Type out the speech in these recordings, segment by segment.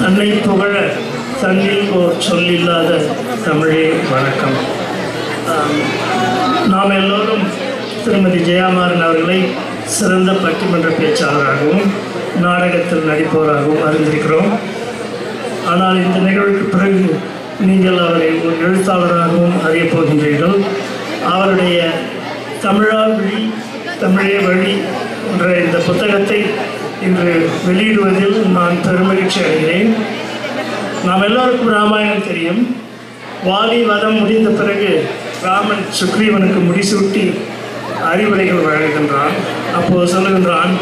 தன்னை புகழ தன்னில் ஓர் சொல்லில்லாத தமிழே வணக்கம். நாம் எல்லோரும் திருமதி ஜெயாமாறன் அவர்களை சிறந்த பட்டிமன்ற பேச்சாளராகவும் நாடகத்தில் நடிப்பவராகவும் அறிந்திருக்கிறோம். ஆனால் இந்த நிகழ்வுக்கு பிறகு நீங்கள் அவரை ஒரு எழுத்தாளராகவும் அறியப் போகின்றீர்கள். அவருடைய தமிழா வழி தமிழே வழி என்ற இந்த புத்தகத்தை இன்று வெளியிடுவதில் நான் பெருமகிழ்ச்சி அடைகிறேன். நாம் எல்லோருக்கும் ராமாயணம் தெரியும். வாலி வதம் முடிந்த பிறகு ராமன் சுக்ரீவனுக்கு முடிசூட்டி அறிவுரைகள் வழங்குகின்றான். அப்போது சொல்லுகின்றான்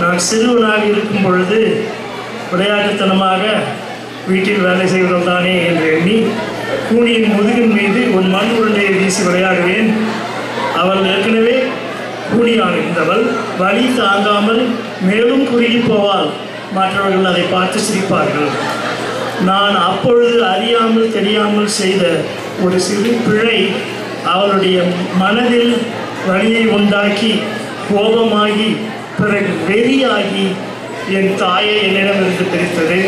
நான் சிறுவனாக இருக்கும் பொழுது விளையாட்டுத்தனமாக வீட்டில் வேலை செய்வதுதானே என்று எண்ணி கூனியின் முதுகின் மீது ஒரு மண் உருண்டையை வீசி விளையாடுவேன். அவள் ஏற்கனவே கூடியான் இருந்தவள் வலி தாங்காமல் மேலும் குறுகி போவாள் மற்றவர்கள் அதை பார்த்து சிரிப்பார்கள். நான் அப்பொழுது அறியாமல் தெரியாமல் செய்த ஒரு சிறு பிழை அவளுடைய மனதில் வலியை உண்டாக்கி கோபமாகி பிறகு வெறியாகி என் தாயை என்னிடமிருந்து பிரித்தது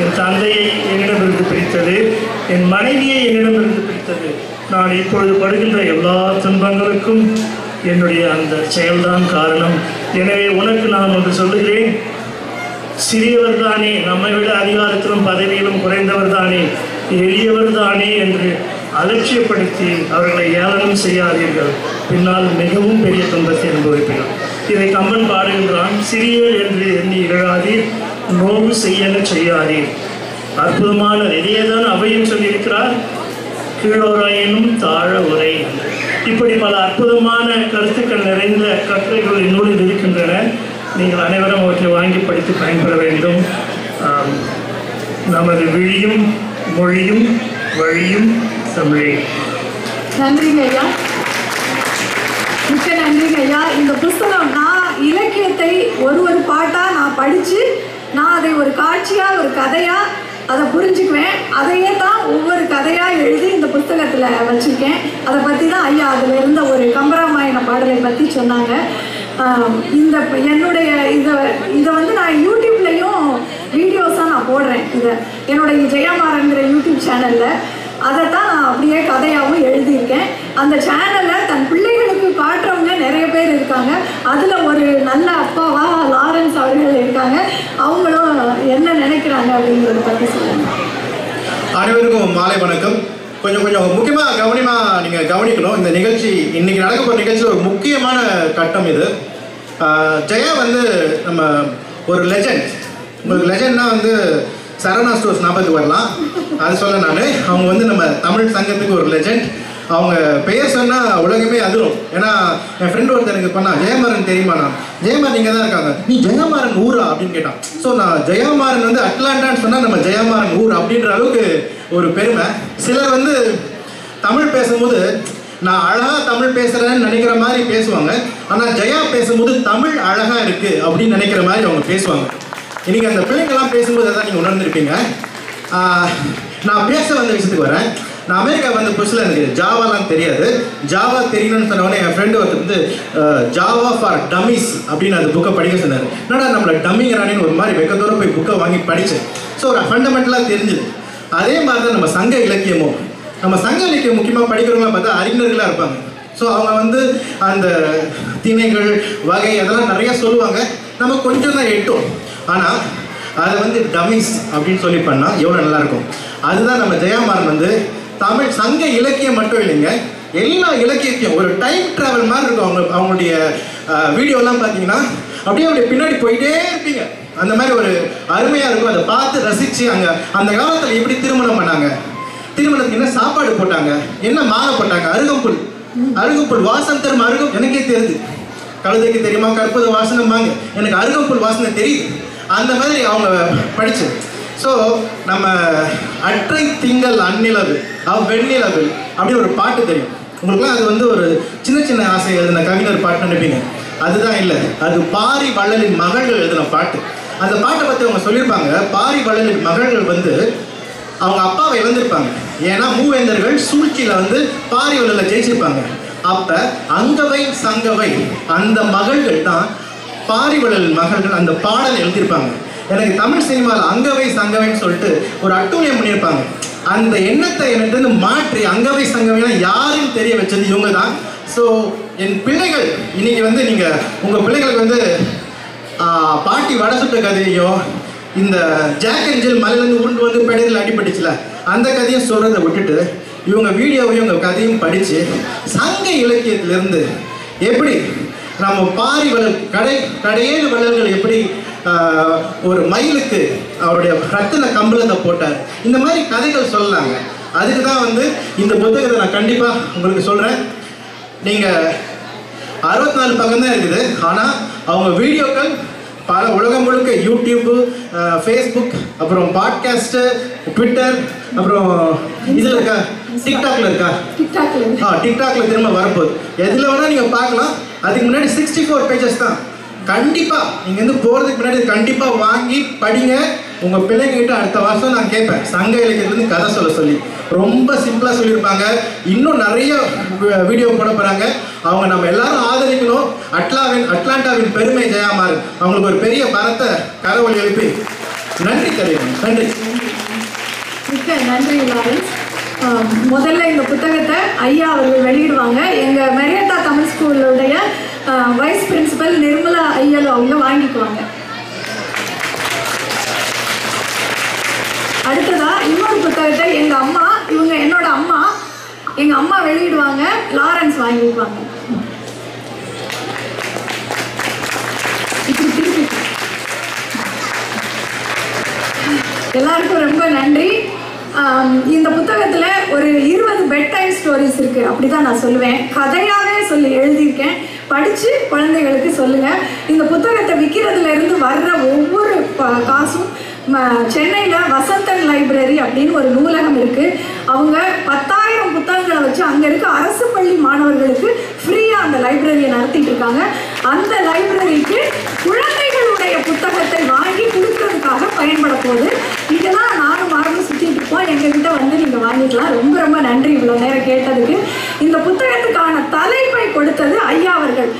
என் தந்தையை என்னிடமிருந்து பிரித்தது என் மனைவியை என்னிடமிருந்து பிரித்தது. நான் இப்பொழுது படுகின்ற எல்லா துன்பங்களுக்கும் என்னுடைய அந்த செயல்தான் காரணம். எனவே உனக்கு நான் ஒன்று சொல்லுகிறேன். சிறியவர் தானே நம்மை விட அதிகாரத்திலும் பதவியிலும் குறைந்தவர் தானே எளியவர் தானே என்று அலட்சியப்படுத்தி அவர்களை ஏளனம் செய்யாதீர்கள். பின்னால் மிகவும் பெரிய துன்பத்தை அனுபவிப்பீர்கள். இதை கம்பன் பாடுகின்றான் சிறியவர் என்று எண்ணி இகழாதீர் நோவு செய்யன செய்யாதீர். அற்புதமான இதையேதான் அவையும் சொல்லியிருக்கிறார். கீழோராயினும் தாழ உரை. இப்படி பல அற்புதமான கருத்துக்கள் நிறைந்த கட்டுரைகள் இந்நூலில் இருக்கின்றன. நீங்கள் அனைவரும் அவற்றை வாங்கி படித்து பயன்பெற வேண்டும். நமது விழியும் மொழியும் வழியும் தமிழே. நன்றிங்க ஐயா. மிக்க நன்றிங்க ஐயா. இந்த புஸ்தகம் நான் இலக்கியத்தை ஒரு ஒரு பாட்டாக நான் படித்து நான் அதை ஒரு காட்சியாக ஒரு கதையாக அதை புரிஞ்சுக்குவேன். அதையே தான் ஒவ்வொரு கதையாக எழுதி இந்த புஸ்தகத்தில் வச்சுருக்கேன். அதை பற்றி ஐயா அதில் இருந்த ஒரு கம்பராமாயண பாடலை பற்றி சொன்னாங்க. இந்த என்னுடைய இதை இதை வந்து நான் யூடியூப்லேயும் வீடியோஸாக நான் போடுறேன் இதை. என்னுடைய ஜெயமாறங்கிற யூடியூப் சேனலில். அதை தான் நான் அப்படியே கதையாகவும் எழுதியிருக்கேன். அந்த சேனலில் தன் பிள்ளைகளுக்கு காட்டுறவங்க நிறைய பேர் இருக்காங்க. அதில் ஒரு நல்ல அப்பாவாக லாரன்ஸ் அவர்கள் இருக்காங்க. அவங்களும் என்ன நினைக்கிறாங்க அப்படிங்கிறத பற்றி சொல்லுங்கள் அனைவருக்கும் மாலை வணக்கம். கொஞ்சம் கொஞ்சம் முக்கியமாக கவனமாக நீங்கள் கவனிக்கணும். இந்த நிகழ்ச்சி இன்னைக்கு நடக்க போகிற நிகழ்ச்சியில் ஒரு முக்கியமான கட்டம் இது. ஜெயா வந்து நம்ம ஒரு லெஜண்ட் உங்களுக்கு லெஜண்ட்னா வந்து சரவணா ஸ்டோர்ஸ் ஞாபகத்துக்கு வரலாம். அது சொல்ல நான். அவங்க வந்து நம்ம தமிழ் சங்கத்துக்கு ஒரு லெஜண்ட் அவங்க பெயர் சொன்னால் உலகமே அதிரும். ஏன்னா என் ஃப்ரெண்ட் ஒருத்தர் எனக்கு பண்ணா ஜெயமாறன் தெரியுமா நான்? ஜெயமாறன் இங்கே தான் இருக்காங்க. நீ ஜெயமாறன் ஊரா? அப்படின்னு கேட்டான். ஸோ நான் ஜெயமாறன் வந்து அட்லாண்டான்னு சொன்னால் நம்ம ஜெயமாறன் ஊர் அப்படின்ற அளவுக்கு ஒரு பெருமை. சிலர் வந்து தமிழ் பேசும்போது நான் அழகா தமிழ் பேசுறேன்னு நினைக்கிற மாதிரி பேசுவாங்க. ஆனால் ஜெயா பேசும்போது தமிழ் அழகா இருக்கு அப்படின்னு நினைக்கிற மாதிரி அவங்க பேசுவாங்க. இன்னைக்கு அந்த பிள்ளைங்கெல்லாம் பேசும்போது அதான் நீங்கள் உணர்ந்திருப்பீங்க. நான் பேச வந்த விஷயத்துக்கு வரேன். நான் அமெரிக்கா வந்த புதுசில் எனக்கு ஜாவாலாம் தெரியாது. ஜாவா தெரியணும்னு சொன்னவொடனே என் ஃப்ரெண்டு ஒருத்தர் வந்து ஜாவா ஃபார் டம்மிஸ் அப்படின்னு அந்த புக்கை படிக்க சொன்னார். என்னடா நம்மளை டம்மிங்கிறானேன்னு ஒரு மாதிரி வெக்க தூரம் போய் புக்கை வாங்கி படித்தேன் ஸோ ஒரு ஃபண்டமெண்டலாக தெரிஞ்சுது. அதே மாதிரி தான் நம்ம சங்க இலக்கியமும். நம்ம சங்க இலக்கியம் முக்கியமாக படிக்கிறவங்கள பார்த்தா அறிஞர்களாக இருப்பாங்க. ஸோ அவங்க வந்து அந்த திணைகள் வகை அதெல்லாம் நிறையா சொல்லுவாங்க. நம்ம கொஞ்சம் தான் எட்டும். ஆனால் அதை வந்து டமிஸ் அப்படின்னு சொல்லி பண்ணால் எவ்வளோ நல்லாயிருக்கும். அதுதான் நம்ம ஜெயமாறன் வந்து தமிழ் சங்க இலக்கியம் மட்டும் இல்லைங்க எல்லா இலக்கியத்தையும் ஒரு டைம் டிராவல் மாதிரி இருக்கும். அவங்க அவங்களுடைய வீடியோலாம் பார்த்தீங்கன்னா அப்படியே அப்படியே பின்னாடி போயிட்டே இருப்பீங்க. அந்த மாதிரி ஒரு அருமையாக இருக்கும். அதை பார்த்து ரசித்து அங்கே அந்த காலத்தில் எப்படி திருமணம் பண்ணாங்க? திருமணத்துக்கு என்ன சாப்பாடு போட்டாங்க? என்ன மாலை போட்டாங்க? அருகம்புல். அருகம்புல் வாசம் தரும் அருகம் எனக்கே தெரியுது. கழுதைக்கு தெரியுமா? கற்புத வாசனம்பாங்க. எனக்கு அருகம்புல் வாசனை தெரியுது. அந்த மாதிரி அவங்க படிச்சு. ஸோ நம்ம அற்றை திங்கள் அந்நிலவு அவ் வெண்ணிலவு அப்படின்னு ஒரு பாட்டு தெரியும். உங்களுக்குலாம் அது வந்து ஒரு சின்ன சின்ன ஆசை எழுதின கவிஞர் பாட்டு நினைப்பீங்க. அதுதான் இல்லை அது பாரி வள்ளலின் மகள்கள் எழுதின பாட்டு. அந்த பாட்டை பற்றி அவங்க சொல்லியிருப்பாங்க. பாரி வள்ளலின் மகள்கள் வந்து அவங்க அப்பாவை இழந்திருப்பாங்க. ஏன்னா மூவேந்தர்கள் சூழ்ச்சியில் வந்து பாரி வள்ளல ஜெயிச்சிருப்பாங்க. அப்போ அங்கவை சங்கவை அந்த மகள்கள் தான் பாரிவளல் மகள்கள் அந்த பாடல் எழுதியிருப்பாங்க. எனக்கு தமிழ் சினிமாவில் அங்கவை சங்கவைன்னு சொல்லிட்டு ஒரு அட்டூழியம் பண்ணியிருப்பாங்க. அந்த எண்ணத்தை எனக்கு மாற்றி அங்கவை சங்கவைனா யாருன்னு தெரிய வச்சது இவங்க தான் ஸோ என் பிள்ளைகள் இன்னைக்கு வந்து நீங்கள் உங்கள் பிள்ளைகளுக்கு வந்து பாட்டி வடை சுட்ட கதையையும் இந்த ஜாக் அண்ட் மலையிலேருந்து உருண்டு வந்து பெடையில் அடிபட்டுச்சுல அந்த கதையும் சொல்கிறத விட்டுட்டு இவங்க வீடியோவையும் இவங்க கதையும் படித்து சங்க இலக்கியத்திலிருந்து எப்படி நம்ம பாரி வளர் கடை கடையேழு வளர்கள் எப்படி ஒரு மயிலுக்கு அவருடைய ரத்தின கம்பளத்தை போட்டார். இந்த மாதிரி கதைகள் சொல்லலாங்க. அதுக்கு தான் வந்து இந்த புத்தகத்தை நான் கண்டிப்பாக உங்களுக்கு சொல்கிறேன் நீங்கள் அறுபத்தி நாலு பக்கம் தான் இருக்குது. ஆனால் அவங்க வீடியோக்கள் பல உலகம் முழுக்க யூடியூப்பு ஃபேஸ்புக் அப்புறம் பாட்காஸ்ட்டு ட்விட்டர் அப்புறம் இதில் இருக்கா? டிக்டாக்ல இருக்கா? டிக்டாக்ல ஆ டிக்டாக்ல திரும்ப வரப்போகுது. எதில் வேணால் நீங்கள் பார்க்கலாம். அதுக்கு முன்னாடி சிக்ஸ்டி ஃபோர் பேஜஸ் தான். கண்டிப்பாக நீங்கள் வந்து போகிறதுக்கு முன்னாடி கண்டிப்பாக வாங்கி படிங்க. உங்கள் பிள்ளைங்கிட்ட அடுத்த வருஷம் நான் கேட்பேன். சங்க இலக்கியத்துலேருந்து கதை சொல்ல சொல்லி. ரொம்ப சிம்பிளாக சொல்லியிருப்பாங்க. இன்னும் நிறைய வீடியோ போட போகிறாங்க அவங்க நம்ம எல்லாரும் ஆதரிக்கணும். அட்லாவின் அட்லாண்டாவின் பெருமை ஜெயாமார் அவங்களுக்கு ஒரு பெரிய பரத்தை கரவொலி எழுப்பி. நன்றி தெரியும் நன்றி. மிக்க நன்றி லாரன்ஸ். முதல்ல இந்த புத்தகத்தை ஐயா அவர்கள் வெளியிடுவாங்க. எங்கள் மெரியட்டா தமிழ் ஸ்கூலுடைய வைஸ் பிரின்சிபல் நிர்மலா ஐயல் அவங்க வாங்கிக்குவாங்க. கிட்ட எங்கள் அம்மா இவங்க என்னோட அம்மா எங்கள் அம்மா வெளியிடுவாங்க லாரன்ஸ் வாங்கிக்குவாங்க இப்படி எல்லாருக்கும் ரொம்ப நன்றி. இந்த புத்தகத்தில் ஒரு இருபது பெட் டைம் ஸ்டோரிஸ் இருக்கு. அப்படிதான் நான் சொல்லுவேன். கதையாகவே சொல்லி எழுதியிருக்கேன். படித்து குழந்தைகளுக்கு சொல்லுங்க. இந்த புத்தகத்தை விற்கிறதுல இருந்து வர்ற ஒவ்வொரு காசும் சென்னையில் வசந்தன் லைப்ரரி அப்படின்னு ஒரு நூலகம் இருக்குது அவங்க பத்தாயிரம் புத்தகங்களை வச்சு அங்கே இருக்க அரசு பள்ளி மாணவர்களுக்கு ஃப்ரீயாக அந்த லைப்ரரியை நடத்திட்டு இருக்காங்க. அந்த லைப்ரரிக்கு குழந்தைகளுடைய புத்தகத்தை வாங்கி கொடுக்கறதுக்காக பயன்பட போகுது. இதெல்லாம் நானும் மறந்து சுற்றிட்டு இருப்போம் எங்ககிட்ட வந்து நீங்கள் வாங்கிக்கலாம். ரொம்ப ரொம்ப நன்றி இவ்வளோ நேரம் கேட்டதுக்கு. இந்த புத்தகத்துக்கான தலைப்பை கொடுத்தது ஐயா அவர்கள்.